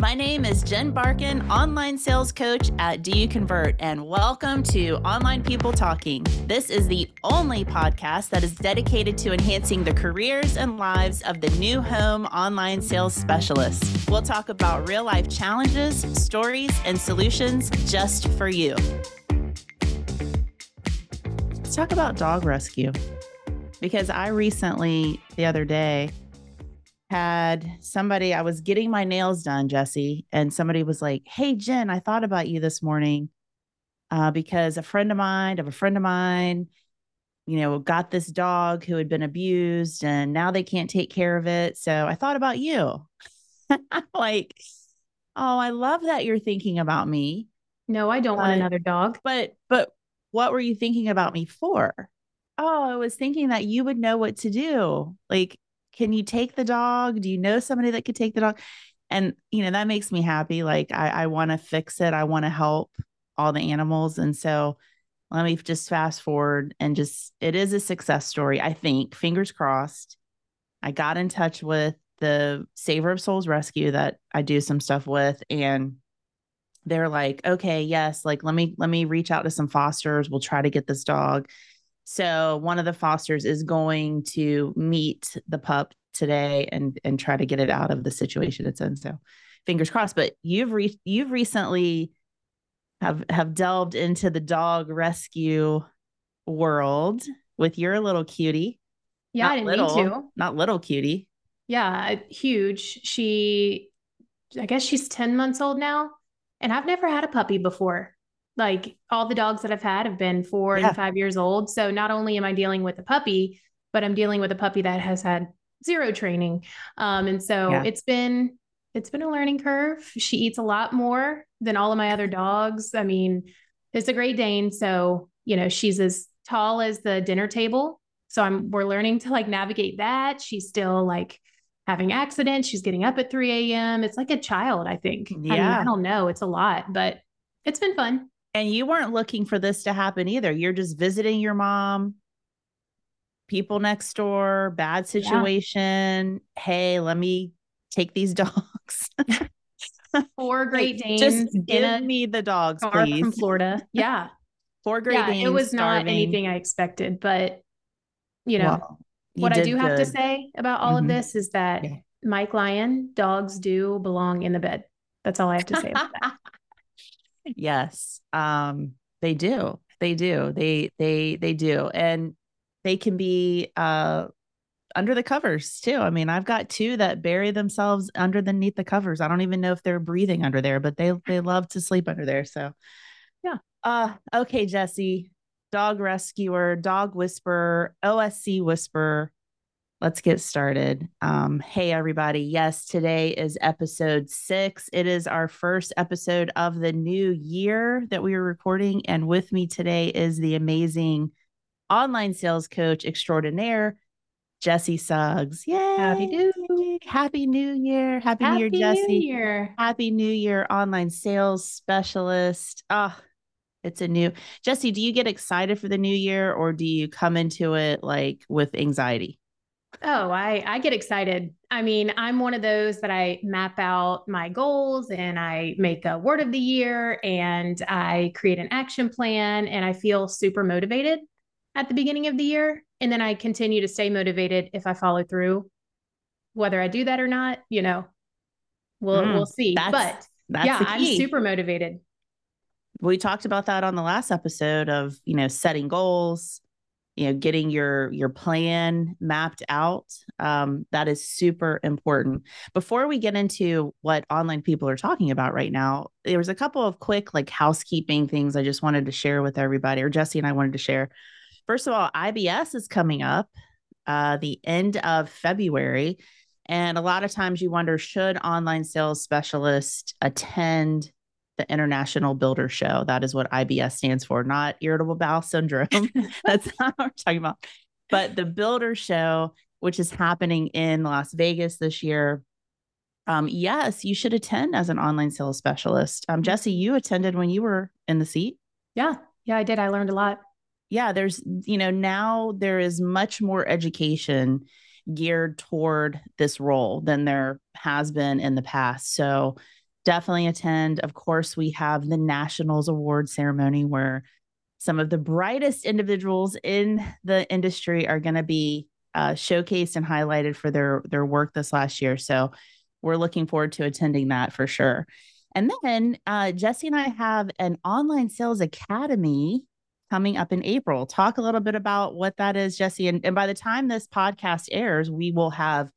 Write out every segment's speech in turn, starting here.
My name is Jen Barkan, online sales coach at Do You Convert, and welcome to Online People Talking. This is the only podcast that is dedicated to enhancing the careers and lives of the new home online sales specialists. We'll talk about real life challenges, stories, and solutions just for you. Let's talk about dog rescue because I recently, the other day, had somebody, I was getting my nails done, Jessie, and somebody was like, Hey, Jen, I thought about you this morning uh, because a friend of mine, of a friend of mine, you know, got this dog who had been abused and now they can't take care of it. So I thought about you. I'm like, Oh, I love that you're thinking about me. No, I don't but, want another dog. But, but what were you thinking about me for? Oh, I was thinking that you would know what to do. Like, can you take the dog? Do you know somebody that could take the dog? And, you know, that makes me happy. Like, I, I want to fix it. I want to help all the animals. And so let me just fast forward and just, it is a success story, I think. Fingers crossed. I got in touch with the Savor of Souls Rescue that I do some stuff with. And they're like, okay, yes, like let me let me reach out to some fosters. We'll try to get this dog. So one of the fosters is going to meet the pup today and and try to get it out of the situation it's in. So fingers crossed. But you've re- you've recently have have delved into the dog rescue world with your little cutie. Yeah, not I didn't little, mean to. Not little cutie. Yeah, huge. She, I guess she's 10 months old now. And I've never had a puppy before. Like all the dogs that I've had have been four Yeah. and five years old. So not only am I dealing with a puppy, but I'm dealing with a puppy that has had zero training. Um, and so Yeah. it's been it's been a learning curve. She eats a lot more than all of my other dogs. I mean, it's a Great Dane, so you know she's as tall as the dinner table. So I'm we're learning to like navigate that. She's still like having accidents. She's getting up at 3 a.m. It's like a child, I think. I mean, Yeah. I don't know. It's a lot, but it's been fun. And you weren't looking for this to happen either. You're just visiting your mom, people next door, bad situation. Hey, let me take these dogs. Four Great Danes just give me the dogs, please. from Florida. Yeah. Four Great yeah. Danes. It was not anything I expected, but you know, Well, you what I do have to say about all Mhm. of this is that Yeah. Mike Lyon, dogs do belong in the bed. That's all I have to say about that. Yes um they do they do they they they do and they can be uh under the covers too. I mean i've got two that bury themselves underneath the covers. I don't even know if they're breathing under there but they they love to sleep under there so. Yeah. uh okay jessie dog rescuer dog whisperer osc whisperer Let's get started. Um, hey, everybody. Yes, today is episode six. It is our first episode of the new year that we are recording. And with me today is the amazing online sales coach extraordinaire, Jessie Suggs. Yay. Happy New Year. Happy, New Year, Happy Jessie. New Year. Happy New Year, online sales specialist. Ah, it's a new Jessie. Do you get excited for the new year or do you come into it like with anxiety? Oh, I I get excited. I mean, I'm one of those that I map out my goals and I make a word of the year and I create an action plan and I feel super motivated at the beginning of the year and then I continue to stay motivated if I follow through. Whether I do that or not, you know, we'll Mm, we'll see. that's- But That's yeah, I'm super motivated. we talked about that on the last episode of you know setting goals you know getting your your plan mapped out um, that is super important. Before we get into what online people are talking about right now there was a couple of quick like housekeeping things i just wanted to share with everybody or jessie and i wanted to share. First of all ibs is coming up uh, the end of february and a lot of times you wonder should online sales specialists attend the International Builder Show. That is what IBS stands for, not irritable bowel syndrome. That's not what we're talking about. But the Builder Show, which is happening in Las Vegas this year. Um, yes, you should attend as an online sales specialist. Um, Jessie, you attended when you were in the seat. Yeah. Yeah, I did. I learned a lot. Yeah, there's, you know, now there is much more education geared toward this role than there has been in the past. So definitely attend. Of course, we have the Nationals Award ceremony where some of the brightest individuals in the industry are going to be uh, showcased and highlighted for their their work this last year. So we're looking forward to attending that for sure. And then uh, Jessie and I have an online sales academy coming up in April. Talk a little bit about what that is, Jessie. And, and by the time this podcast airs, we will have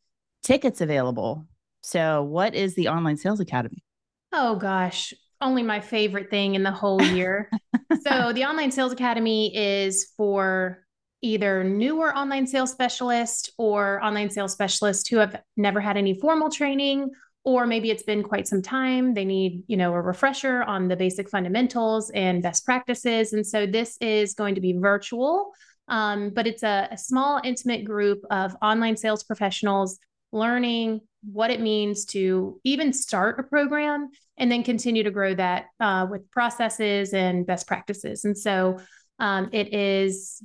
tickets available. So, what is the Online Sales Academy? Oh, gosh, only my favorite thing in the whole year. so, the Online Sales Academy is for either newer online sales specialists or online sales specialists who have never had any formal training or maybe it's been quite some time. They need you know a refresher on the basic fundamentals and best practices. And so this is going to be virtual um, but it's a, a small intimate group of online sales professionals learning what it means to even start a program and then continue to grow that uh, with processes and best practices and so um, it is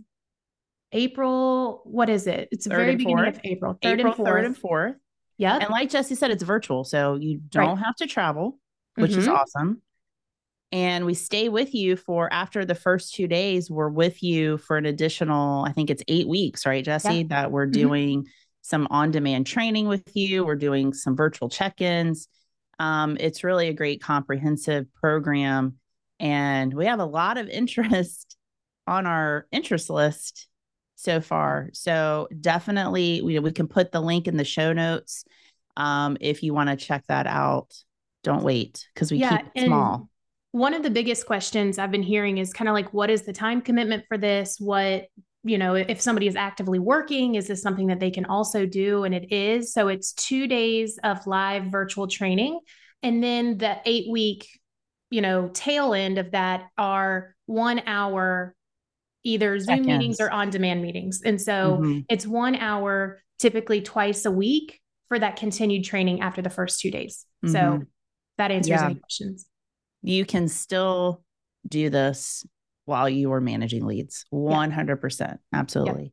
April, what is it? It's the very beginning fourth. of April. Third April and fourth. third and fourth. Yeah. And like Jessie said, it's virtual. So you don't right. have to travel, which mm-hmm. is awesome. And we stay with you for after the first two days, we're with you for an additional, I think it's eight weeks, right, Jesse? Yeah. That we're mm-hmm. doing mm-hmm. Some on demand training with you. We're doing some virtual check ins. Um, it's really a great comprehensive program. And we have a lot of interest on our interest list so far. So definitely, we, we can put the link in the show notes um, if you want to check that out. Don't wait because we yeah, keep it small. One of the biggest questions I've been hearing is kind of like, what is the time commitment for this? What, you know, if somebody is actively working, is this something that they can also do? And it is. So it's two days of live virtual training. And then the eight week, you know, tail end of that are one hour either Zoom Seconds. meetings or on demand meetings. And so mm-hmm. it's one hour, typically twice a week for that continued training after the first two days. Mm-hmm. So that answers yeah. any questions. You can still do this while you were managing leads 100%. Yeah. Absolutely. Yeah.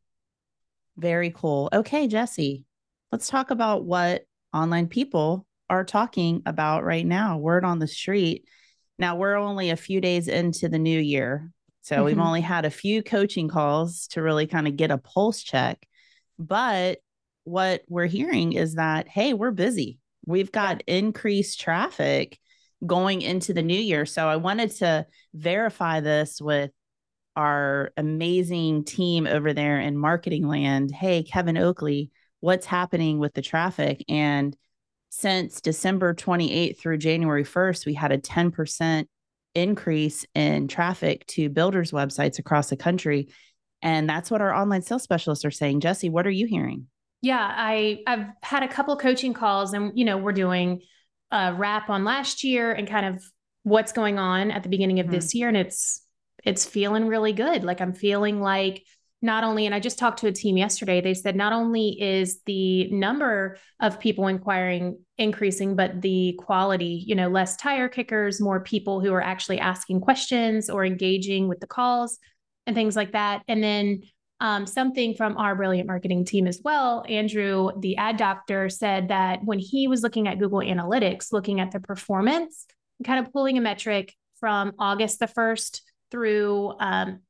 Very cool. Okay, Jessie, let's talk about what online people are talking about right now. Word on the street. Now, we're only a few days into the new year. So mm-hmm. we've only had a few coaching calls to really kind of get a pulse check. But what we're hearing is that, hey, we're busy. We've got yeah. increased traffic going into the new year. So I wanted to verify this with our amazing team over there in marketing land. Hey, Kevin Oakley, what's happening with the traffic? And since December 28th through January 1st, we had a 10% increase in traffic to builders' websites across the country. And that's what our online sales specialists are saying. Jessie, what are you hearing? Yeah, I I've had a couple coaching calls, and you know we're doing a wrap on last year and kind of what's going on at the beginning of mm-hmm. this year, and it's it's feeling really good. Like I'm feeling like not only, and I just talked to a team yesterday, they said not only is the number of people inquiring increasing, but the quality, you know, less tire kickers, more people who are actually asking questions or engaging with the calls and things like that. And then um, something from our brilliant marketing team as well. Andrew, the ad doctor, said that when he was looking at Google Analytics, looking at the performance, kind of pulling a metric from August the 1st through um,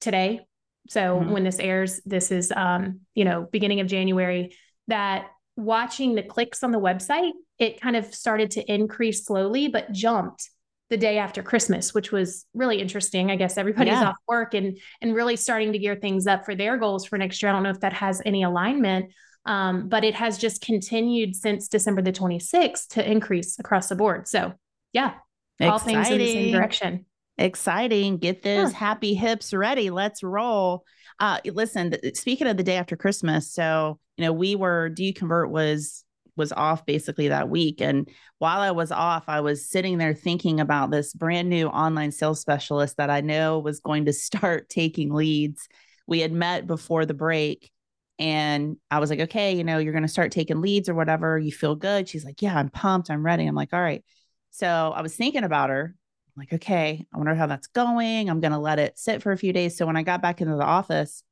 today, so mm-hmm. when this airs, this is um, you know, beginning of January, that watching the clicks on the website, it kind of started to increase slowly, but jumped the day after Christmas, which was really interesting. I guess everybody's yeah. off work and and really starting to gear things up for their goals for next year. I don't know if that has any alignment, um, but it has just continued since December the 26th to increase across the board. So yeah, Exciting. all things in the same direction. Exciting. Get those yeah. happy hips ready. Let's roll. Uh, listen, speaking of the day after Christmas, so you know, we were Do You Convert was was off basically that week. And while I was off, I was sitting there thinking about this brand new online sales specialist that I know was going to start taking leads. We had met before the break and I was like, okay, you know, you're going to start taking leads or whatever. You feel good. She's like, yeah, I'm pumped. I'm ready. I'm like, all right. So I was thinking about her like, okay, I wonder how that's going. I'm going to let it sit for a few days. So when I got back into the office,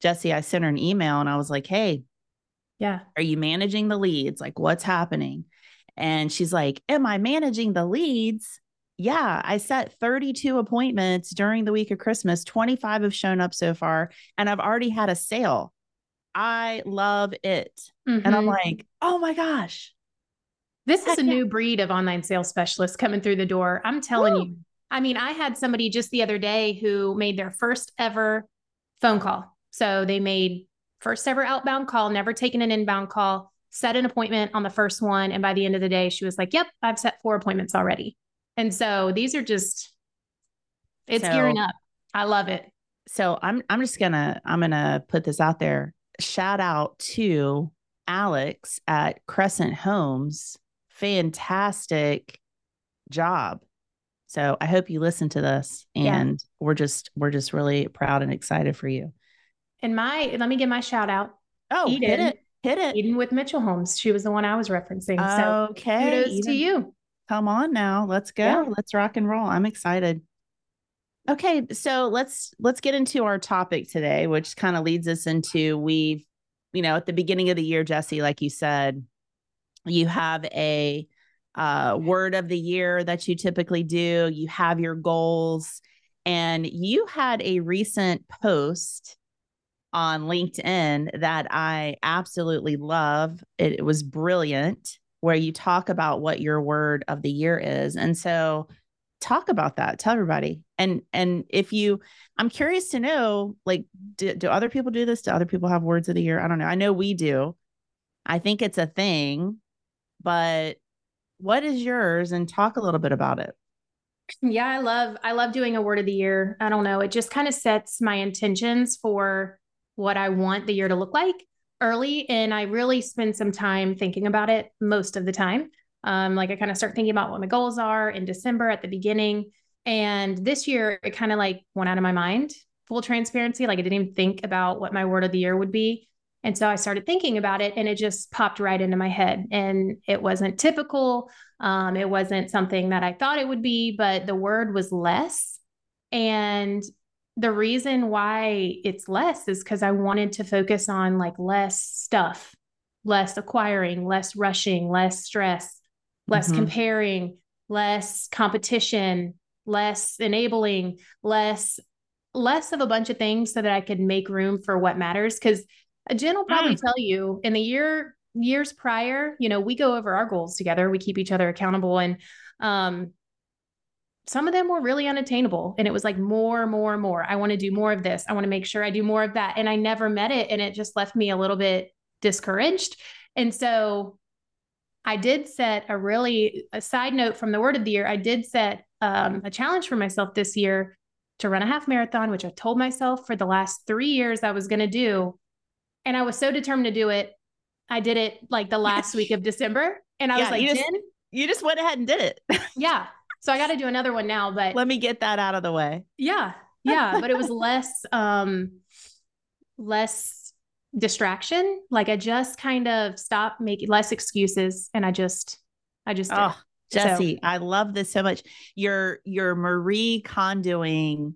Jessie, I sent her an email and I was like, hey, yeah, are you managing the leads? Like, what's happening? And she's like, Am I managing the leads? Yeah, I set 32 appointments during the week of Christmas. 25 have shown up so far, and I've already had a sale. I love it. Mm-hmm. And I'm mm-hmm. like, Oh my gosh. This is a new breed of online sales specialists coming through the door. I'm telling Woo. you. I mean, I had somebody just the other day who made their first ever phone call. So they made first ever outbound call, never taken an inbound call, set an appointment on the first one. And by the end of the day, she was like, Yep, I've set four appointments already. And so these are just, it's so, gearing up. I love it. So I'm I'm just gonna I'm gonna put this out there. Shout out to Alex at Crescent Homes. Fantastic job. So I hope you listen to this and yeah. we're just we're just really proud and excited for you. And my let me give my shout out. Oh, Eden, hit it. Hit it. Eden with Mitchell Homes. She was the one I was referencing. So okay. kudos Eden. to you. Come on now. Let's go. Yeah. Let's rock and roll. I'm excited. Okay, so let's let's get into our topic today, which kind of leads us into we've, you know, at the beginning of the year, Jessie, like you said, you have a uh, word of the year that you typically do. You have your goals, and you had a recent post on LinkedIn that I absolutely love. It, it, was brilliant where you talk about what your word of the year is. And so talk about that. Tell everybody. And and if you I'm curious to know like do, do other people do this? Do other people have words of the year? I don't know. I know we do. I think it's a thing, but what is yours and talk a little bit about it. Yeah, I love I love doing a word of the year. I don't know, it just kind of sets my intentions for what I want the year to look like early. And I really spend some time thinking about it most of the time. Um, like I kind of start thinking about what my goals are in December at the beginning. And this year, it kind of like went out of my mind, full transparency. Like I didn't even think about what my word of the year would be. And so I started thinking about it and it just popped right into my head. And it wasn't typical. Um, it wasn't something that I thought it would be, but the word was less. And the reason why it's less is because I wanted to focus on like less stuff, less acquiring, less rushing, less stress, less mm-hmm. comparing, less competition, less enabling, less less of a bunch of things so that I could make room for what matters. Because Jen will probably mm. tell you in the year years prior, you know, we go over our goals together. We keep each other accountable, and um, some of them were really unattainable. And it was like more, more, more. I want to do more of this. I want to make sure I do more of that. And I never met it. And it just left me a little bit discouraged. And so I did set a really, a side note from the word of the year, I did set um, a challenge for myself this year to run a half marathon, which I told myself for the last three years I was going to do. And I was so determined to do it. I did it like the last week of December. And I yeah, was like, you just, you just went ahead and did it. yeah. So I got to do another one now, but let me get that out of the way. Yeah. Yeah. but it was less, um, less distraction. Like I just kind of stopped making less excuses and I just, I just, oh, Jessie, so. I love this so much. You're, you're Marie Kondoing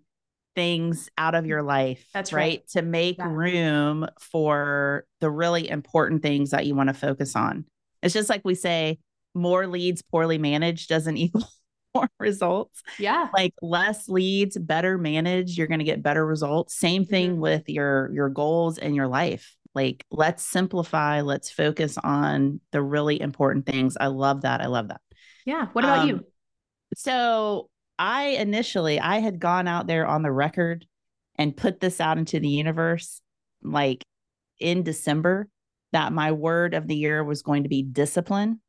things out of your life. That's right. right. To make yeah. room for the really important things that you want to focus on. It's just like we say, more leads poorly managed doesn't equal more results. Yeah. Like less leads, better managed, you're going to get better results. Same thing mm-hmm. with your your goals and your life. Like let's simplify, let's focus on the really important things. I love that. I love that. Yeah. What about um, you? So, I initially I had gone out there on the record and put this out into the universe like in December that my word of the year was going to be discipline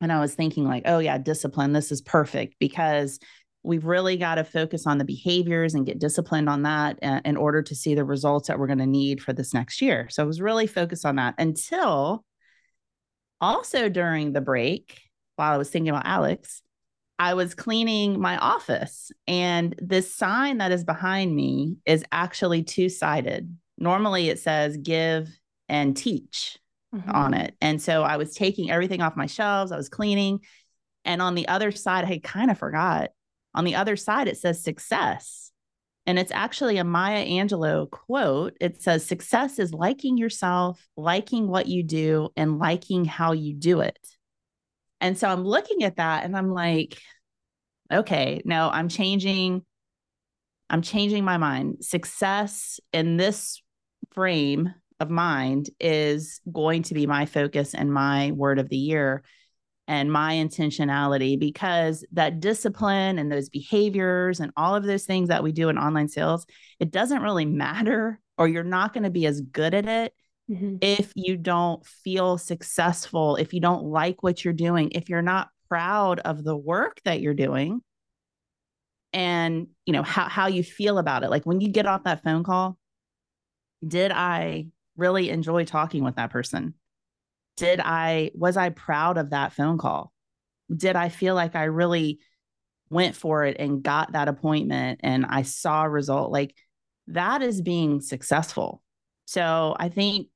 and I was thinking, like, oh, yeah, discipline. This is perfect because we've really got to focus on the behaviors and get disciplined on that uh, in order to see the results that we're going to need for this next year. So I was really focused on that until also during the break, while I was thinking about Alex, I was cleaning my office and this sign that is behind me is actually two sided. Normally it says give and teach mm-hmm. on it. And so I was taking everything off my shelves, I was cleaning. And on the other side, I kind of forgot. On the other side, it says success. And it's actually a Maya Angelou quote. It says, Success is liking yourself, liking what you do, and liking how you do it. And so I'm looking at that and I'm like, okay, no, I'm changing. I'm changing my mind. Success in this frame of mind is going to be my focus and my word of the year and my intentionality because that discipline and those behaviors and all of those things that we do in online sales, it doesn't really matter, or you're not going to be as good at it mm-hmm. if you don't feel successful, if you don't like what you're doing, if you're not proud of the work that you're doing and you know how how you feel about it like when you get off that phone call did i really enjoy talking with that person did i was i proud of that phone call did i feel like i really went for it and got that appointment and i saw a result like that is being successful so i think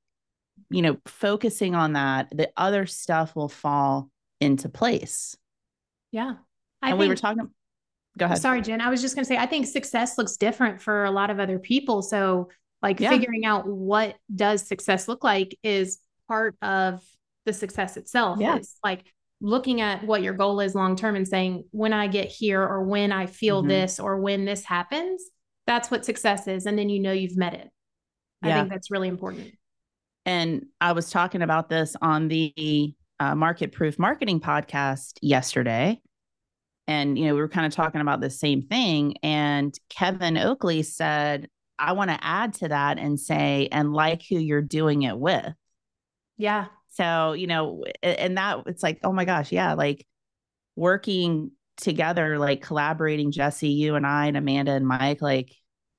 you know, focusing on that, the other stuff will fall into place. Yeah. I and think, we were talking. Go ahead. Sorry, Jen. I was just going to say, I think success looks different for a lot of other people. So, like, yeah. figuring out what does success look like is part of the success itself. yes It's like looking at what your goal is long term and saying, when I get here, or when I feel mm-hmm. this, or when this happens, that's what success is. And then you know you've met it. I think that's really important. And I was talking about this on the uh, Market Proof Marketing podcast yesterday. And, you know, we were kind of talking about the same thing. And Kevin Oakley said, I want to add to that and say, and like who you're doing it with. Yeah. So, you know, and that it's like, oh my gosh, yeah, like working together, like collaborating, Jessie, you and I, and Amanda and Mike, like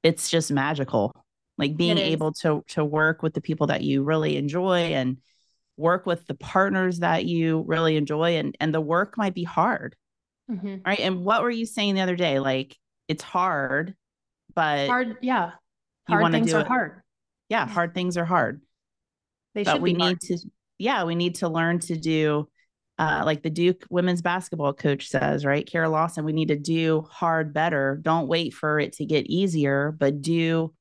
it's just magical like being able to to work with the people that you really enjoy and work with the partners that you really enjoy and and the work might be hard mm-hmm. right and what were you saying the other day like it's hard but hard yeah hard things are it. hard yeah hard things are hard they but we need hard. to yeah we need to learn to do uh, like the Duke women's basketball coach says, right? Kara Lawson, we need to do hard better. Don't wait for it to get easier, but do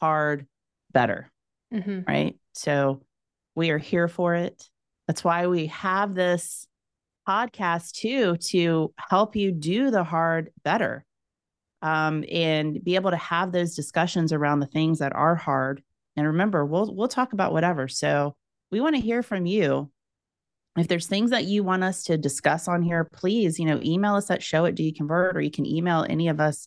hard better. Mm-hmm. Right. So we are here for it. That's why we have this podcast too to help you do the hard better um, and be able to have those discussions around the things that are hard. And remember, we'll we'll talk about whatever. So we want to hear from you. If there's things that you want us to discuss on here, please, you know, email us at show at do you convert, or you can email any of us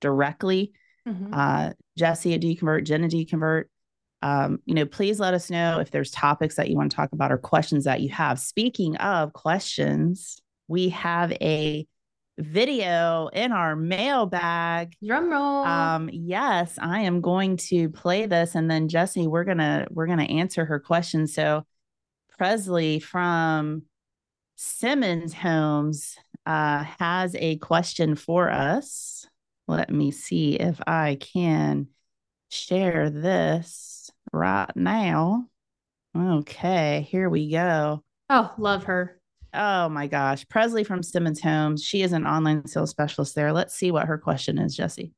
directly mm-hmm. uh, Jessie at Do You Convert, Jen at Do You Convert. Um, you know, please let us know if there's topics that you want to talk about or questions that you have. Speaking of questions, we have a video in our mailbag. Drum roll. Um, yes, I am going to play this, and then Jessie, we're gonna we're gonna answer her question. So, Presley from Simmons Homes uh, has a question for us. Let me see if I can share this right now. Okay, here we go. Oh, love her. Oh my gosh. Presley from Simmons Homes. She is an online sales specialist there. Let's see what her question is, Jessie.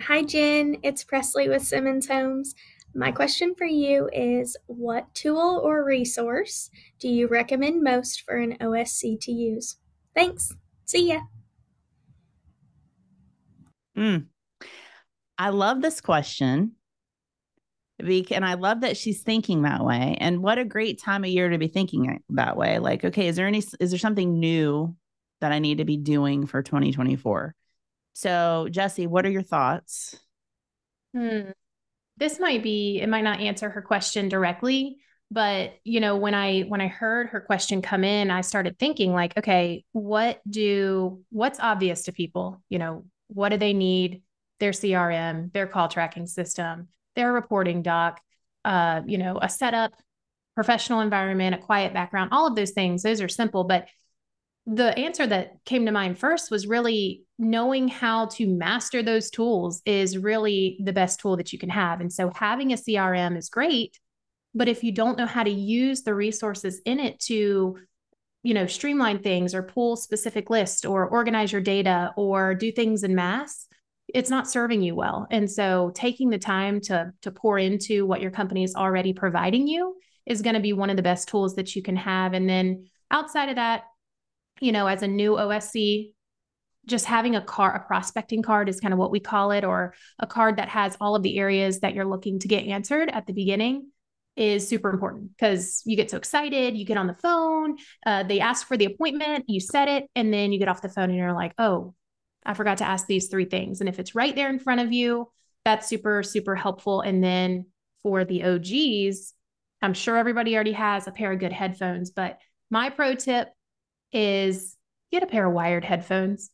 Hi, Jen. It's Presley with Simmons Homes. My question for you is What tool or resource do you recommend most for an OSC to use? Thanks. See ya. Mm. I love this question. And I love that she's thinking that way. And what a great time of year to be thinking that way. Like, okay, is there any, is there something new that I need to be doing for 2024? So, Jessie, what are your thoughts? Hmm. This might be, it might not answer her question directly, but you know when i when i heard her question come in i started thinking like okay what do what's obvious to people you know what do they need? Their CRM, their call tracking system, their reporting doc, uh, you know, a setup, professional environment, a quiet background, all of those things. Those are simple, but the answer that came to mind first was really knowing how to master those tools is really the best tool that you can have. And so having a CRM is great, but if you don't know how to use the resources in it to you know streamline things or pull specific lists or organize your data or do things in mass it's not serving you well and so taking the time to to pour into what your company is already providing you is going to be one of the best tools that you can have and then outside of that you know, as a new OSC, just having a car, a prospecting card is kind of what we call it, or a card that has all of the areas that you're looking to get answered at the beginning is super important because you get so excited. You get on the phone, uh, they ask for the appointment, you set it, and then you get off the phone and you're like, oh, I forgot to ask these three things. And if it's right there in front of you, that's super, super helpful. And then for the OGs, I'm sure everybody already has a pair of good headphones, but my pro tip is get a pair of wired headphones.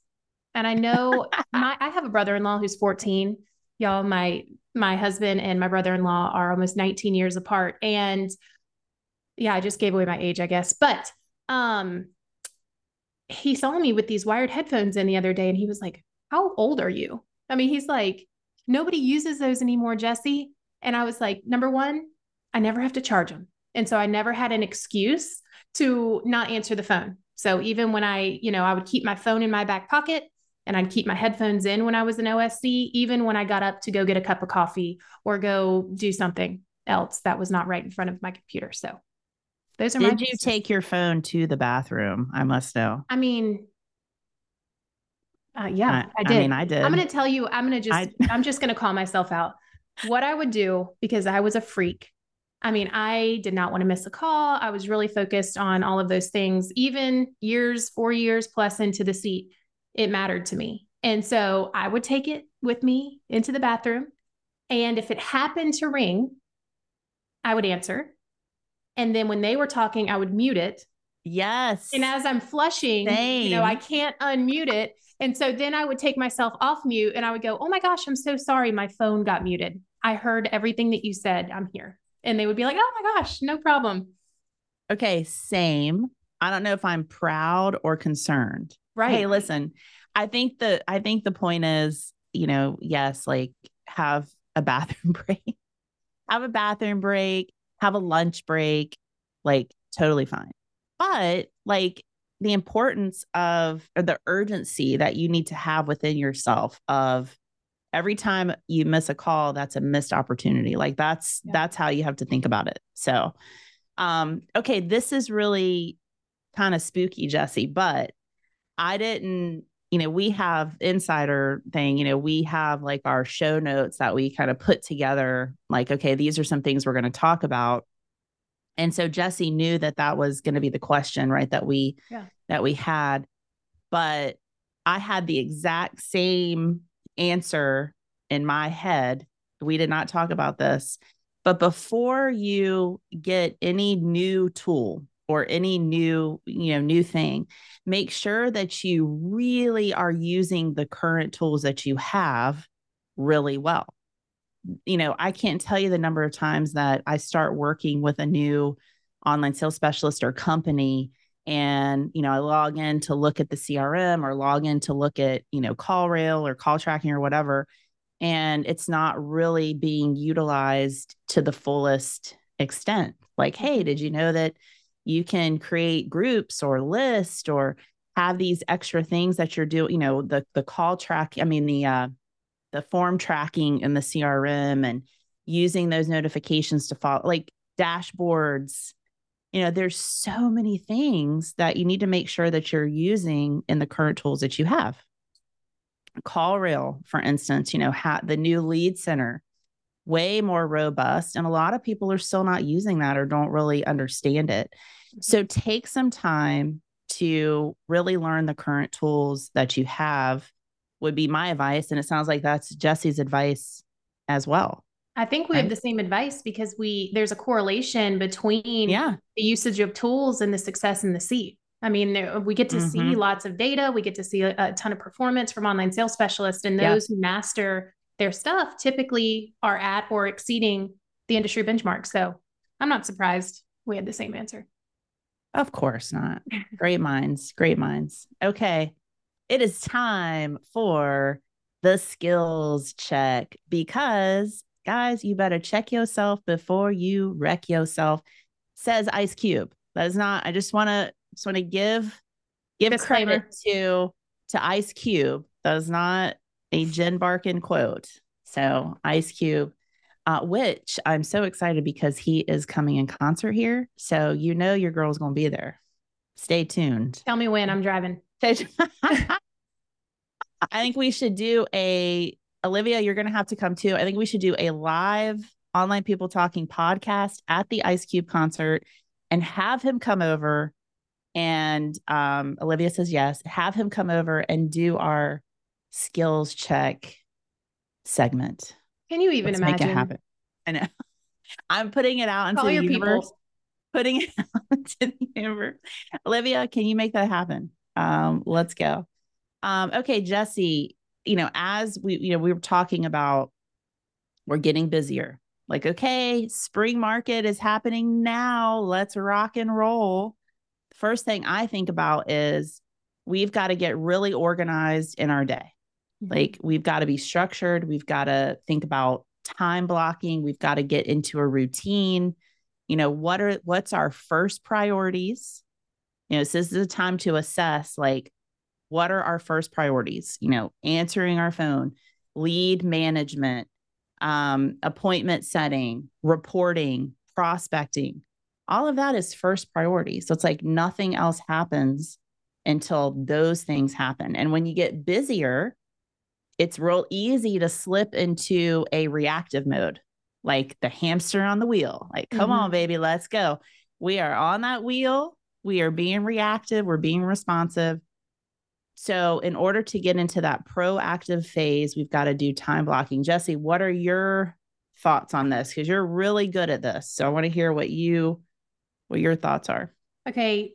And I know my I have a brother-in-law who's 14. Y'all, my my husband and my brother-in-law are almost 19 years apart. And yeah, I just gave away my age, I guess. But um he saw me with these wired headphones in the other day and he was like, How old are you? I mean, he's like, Nobody uses those anymore, Jessie. And I was like, Number one, I never have to charge them. And so I never had an excuse to not answer the phone. So even when I, you know, I would keep my phone in my back pocket and I'd keep my headphones in when I was an OSC, even when I got up to go get a cup of coffee or go do something else that was not right in front of my computer. So those are Did my you take your phone to the bathroom? I must know. I mean, uh, yeah, I, I did. mean, I did. I'm going to tell you, I'm going to just, I- I'm just going to call myself out. What I would do because I was a freak. I mean, I did not want to miss a call. I was really focused on all of those things, even years, four years plus into the seat. It mattered to me. And so I would take it with me into the bathroom. And if it happened to ring, I would answer. And then when they were talking, I would mute it. Yes. And as I'm flushing, you know, I can't unmute it. And so then I would take myself off mute and I would go, Oh my gosh, I'm so sorry. My phone got muted. I heard everything that you said. I'm here. And they would be like, Oh my gosh, no problem. okay, same. I don't know if I'm proud or concerned. Right. Hey, listen, I think the I think the point is, you know, yes, like have a bathroom break. have a bathroom break, have a lunch break, like totally fine. But like the importance of or the urgency that you need to have within yourself of every time you miss a call that's a missed opportunity like that's Yeah. that's how you have to think about it so um okay this is really kind of spooky jessie but i didn't you know we have insider thing you know we have like our show notes that we kind of put together like okay these are some things we're going to talk about. And so jessie knew that that was going to be the question right that we Yeah. that we had. But i had the exact same answer in my head. We did not talk about this. But before you get any new tool or any new you know new thing make sure that you really are using the current tools that you have really well. You know i can't tell you the number of times that i start working with a new online sales specialist or company and you know i log in to look at the crm or log in to look at you know CallRail or call tracking or whatever and it's not really being utilized to the fullest extent. Like hey did you know that you can create groups or lists or have these extra things that you're doing you know the the call track i mean the uh the form tracking in the crm and using those notifications to follow like dashboards. You know there's so many things that you need to make sure that you're using in the current tools that you have. CallRail for instance you know ha- the new lead center way more robust and a lot of people are still not using that or don't really understand it so take some time to really learn the current tools that you have would be my advice and it sounds like that's jessie's advice as well I think we have the same advice because we there's a correlation between yeah the usage of tools and the success in the seat. I mean, we get to see Mhm. lots of data, we get to see a, a ton of performance from online sales specialists, and Yeah. those who master their stuff typically are at or exceeding the industry benchmark. So I'm not surprised we had the same answer. Of course not. Great minds, great minds. Okay. It is time for the skills check because, guys, you better check yourself before you wreck yourself, says Ice Cube. That is not, I just want to just want to give give Disclaimer. credit to to Ice Cube. That is not a Jen Barkan quote. So Ice Cube uh, which I'm so excited because he is coming in concert here. So you know your girl's going to be there. Stay tuned. Tell me when I'm driving. I think we should do a Olivia, you're going to have to come too. I think we should do a live online people talking podcast at the Ice Cube concert and have him come over and um, Olivia says yes, have him come over and do our skills check segment. Can you even Let's imagine? Make it happen. I know. I'm putting it out into Call the your universe. people. Putting it out into the universe. Olivia, can you make that happen? Um, let's go. Um, okay, Jessie, you know, as we, you know, we were talking about we're getting busier. Like, okay, spring market is happening now. Let's rock and roll. First thing I think about is we've got to get really organized in our day. Like we've got to be structured. We've got to think about time blocking. We've got to get into a routine. You know, what are what's our first priorities? You know, so this is a time to assess like what are our first priorities? You know, answering our phone, lead management, um, appointment setting, reporting, prospecting. All of that is first priority. So it's like nothing else happens until those things happen. And when you get busier, it's real easy to slip into a reactive mode, like the hamster on the wheel. Like, come on, mm-hmm. baby, let's go. We are on that wheel. We are being reactive. We're being responsive. So, in order to get into that proactive phase, we've got to do time blocking. Jessie, what are your thoughts on this? Because you're really good at this. So, I want to hear what you, what your thoughts are. Okay.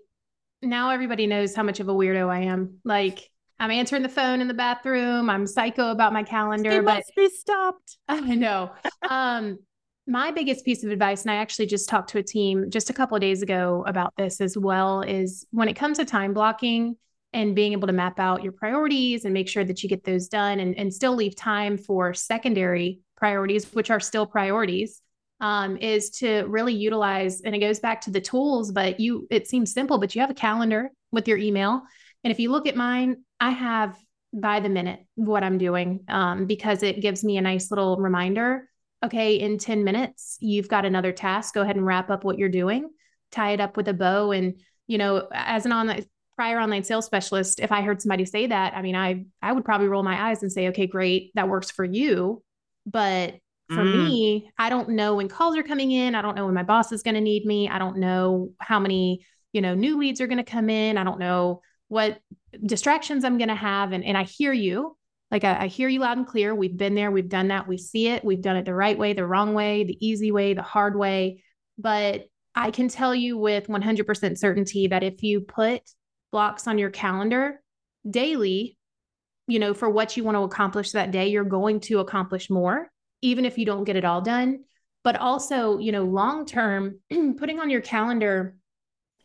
Now everybody knows how much of a weirdo I am. Like, I'm answering the phone in the bathroom. I'm psycho about my calendar, It but must be stopped. I know. Um, my biggest piece of advice, and I actually just talked to a team just a couple of days ago about this as well, is when it comes to time blocking and being able to map out your priorities and make sure that you get those done and, and still leave time for secondary priorities, which are still priorities, um, is to really utilize, and it goes back to the tools, but you, it seems simple, but you have a calendar with your email. And if you look at mine, I have by the minute what I'm doing um, because it gives me a nice little reminder. Okay, in 10 minutes, you've got another task. Go ahead and wrap up what you're doing, tie it up with a bow. And, you know, as an online prior online sales specialist, if I heard somebody say that, I mean, I I would probably roll my eyes and say, okay, great, that works for you. But for Mm. me, I don't know when calls are coming in. I don't know when my boss is going to need me. I don't know how many, you know, new leads are going to come in. I don't know what distractions I'm going to have. And, and I hear you. Like I, I hear you loud and clear. We've been there. We've done that. We see it. We've done it the right way, the wrong way, the easy way, the hard way. But I can tell you with 100% certainty that if you put blocks on your calendar daily, you know, for what you want to accomplish that day, you're going to accomplish more, even if you don't get it all done. But also, you know, long term, putting on your calendar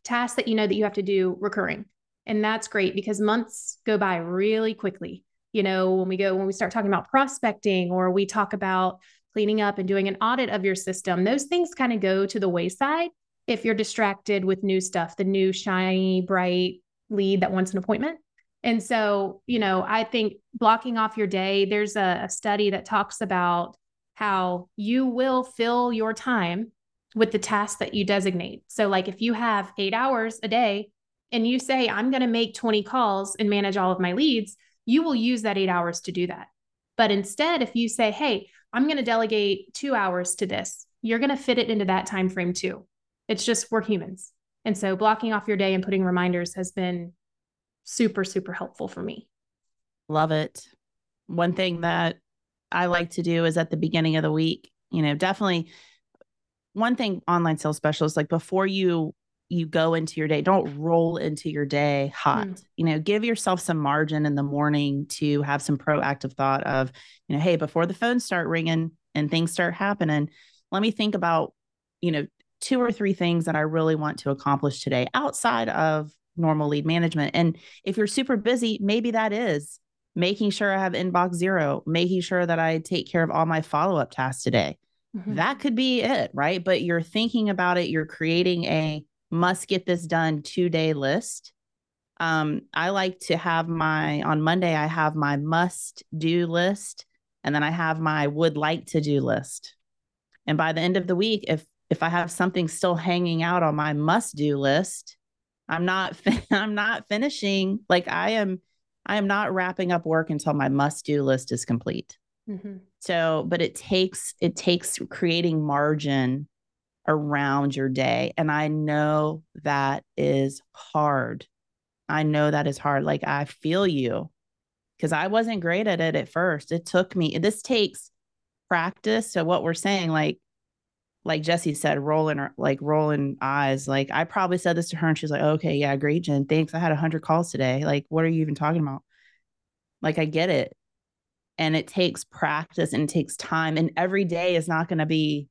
tasks that you know that you have to do recurring. And that's great because months go by really quickly. You know, when we go, when we start talking about prospecting or we talk about cleaning up and doing an audit of your system, those things kind of go to the wayside if you're distracted with new stuff, the new shiny, bright lead that wants an appointment. And so, you know, I think blocking off your day, there's a, a study that talks about how you will fill your time with the tasks that you designate. So, like if you have eight hours a day and you say, I'm going to make 20 calls and manage all of my leads, you will use that eight hours to do that. But instead, if you say, hey, I'm going to delegate two hours to this, you're going to fit it into that time frame too. It's just we're humans. And so blocking off your day and putting reminders has been super, super helpful for me. Love it. One thing that I like to do is at the beginning of the week, you know, definitely one thing online sales specialists like before you you go into your day, don't roll into your day hot. Mm. You know, give yourself some margin in the morning to have some proactive thought of, you know, hey, before the phones start ringing and things start happening, let me think about, you know, two or three things that I really want to accomplish today outside of normal lead management. And if you're super busy, maybe that is making sure I have inbox zero, making sure that I take care of all my follow up tasks today. Mhm. That could be it, right? But you're thinking about it, you're creating a must get this done two day list. Um, I like to have my on Monday, I have my must do list, and then I have my would like to do list. And by the end of the week, if if I have something still hanging out on my must do list, I'm not I'm not finishing like I am I am not wrapping up work until my must-do list is complete. Mm-hmm. So, but it takes it takes creating margin around your day and I know that is hard. I know that is hard. Like I feel you because I wasn't great at it at first. It took me this takes practice. So what we're saying like like Jessie said, rolling like rolling eyes. Like I probably said this to her and she's like, okay, yeah, great, Jen. Thanks. I had a hundred calls today. Like, what are you even talking about? Like, I get it. And it takes practice and it takes time. And every day is not going to be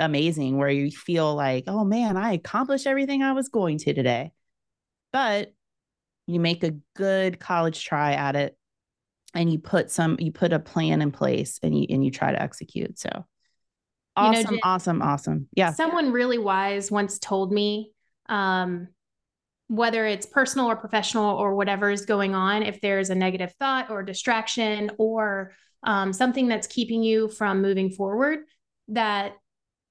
amazing where you feel like, oh man, I accomplished everything I was going to today. But you make a good college try at it and you put some you put a plan in place and you and you try to execute. So Awesome, you know, Jen, awesome, awesome. Yeah. Someone really wise once told me um, whether it's personal or professional or whatever is going on, if there's a negative thought or distraction or um, something that's keeping you from moving forward, that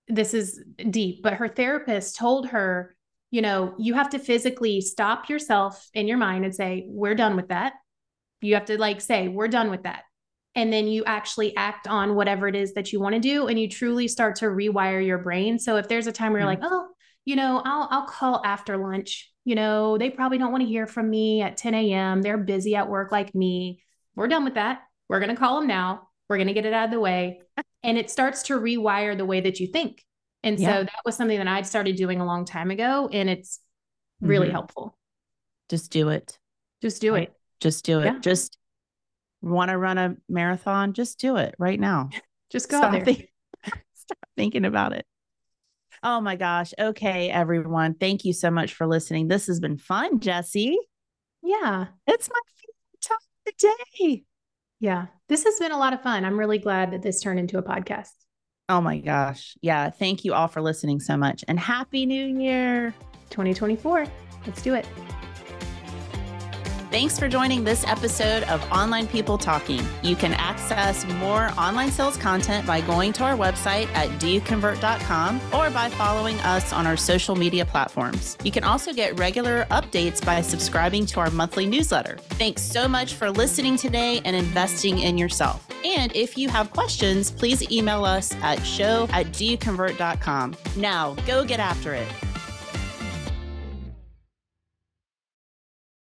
this is deep. But her therapist told her, you know, you have to physically stop yourself in your mind and say, we're done with that. You have to like say, we're done with that and then you actually act on whatever it is that you want to do and you truly start to rewire your brain so if there's a time where you're mm-hmm. like oh you know i'll i'll call after lunch you know they probably don't want to hear from me at 10 a.m they're busy at work like me we're done with that we're going to call them now we're going to get it out of the way and it starts to rewire the way that you think and yeah. so that was something that i'd started doing a long time ago and it's really mm-hmm. helpful just do it just do it just do it yeah. just want to run a marathon, just do it right now. Just go Stop there. Think- Stop thinking about it. Oh my gosh. Okay, everyone. Thank you so much for listening. This has been fun, Jessie. Yeah. It's my favorite time of the day. Yeah. This has been a lot of fun. I'm really glad that this turned into a podcast. Oh my gosh. Yeah. Thank you all for listening so much and happy new year 2024. Let's do it. Thanks for joining this episode of Online People Talking. You can access more online sales content by going to our website at doyouconvert.com or by following us on our social media platforms. You can also get regular updates by subscribing to our monthly newsletter. Thanks so much for listening today and investing in yourself. And if you have questions, please email us at show at doyouconvert.com. Now, go get after it.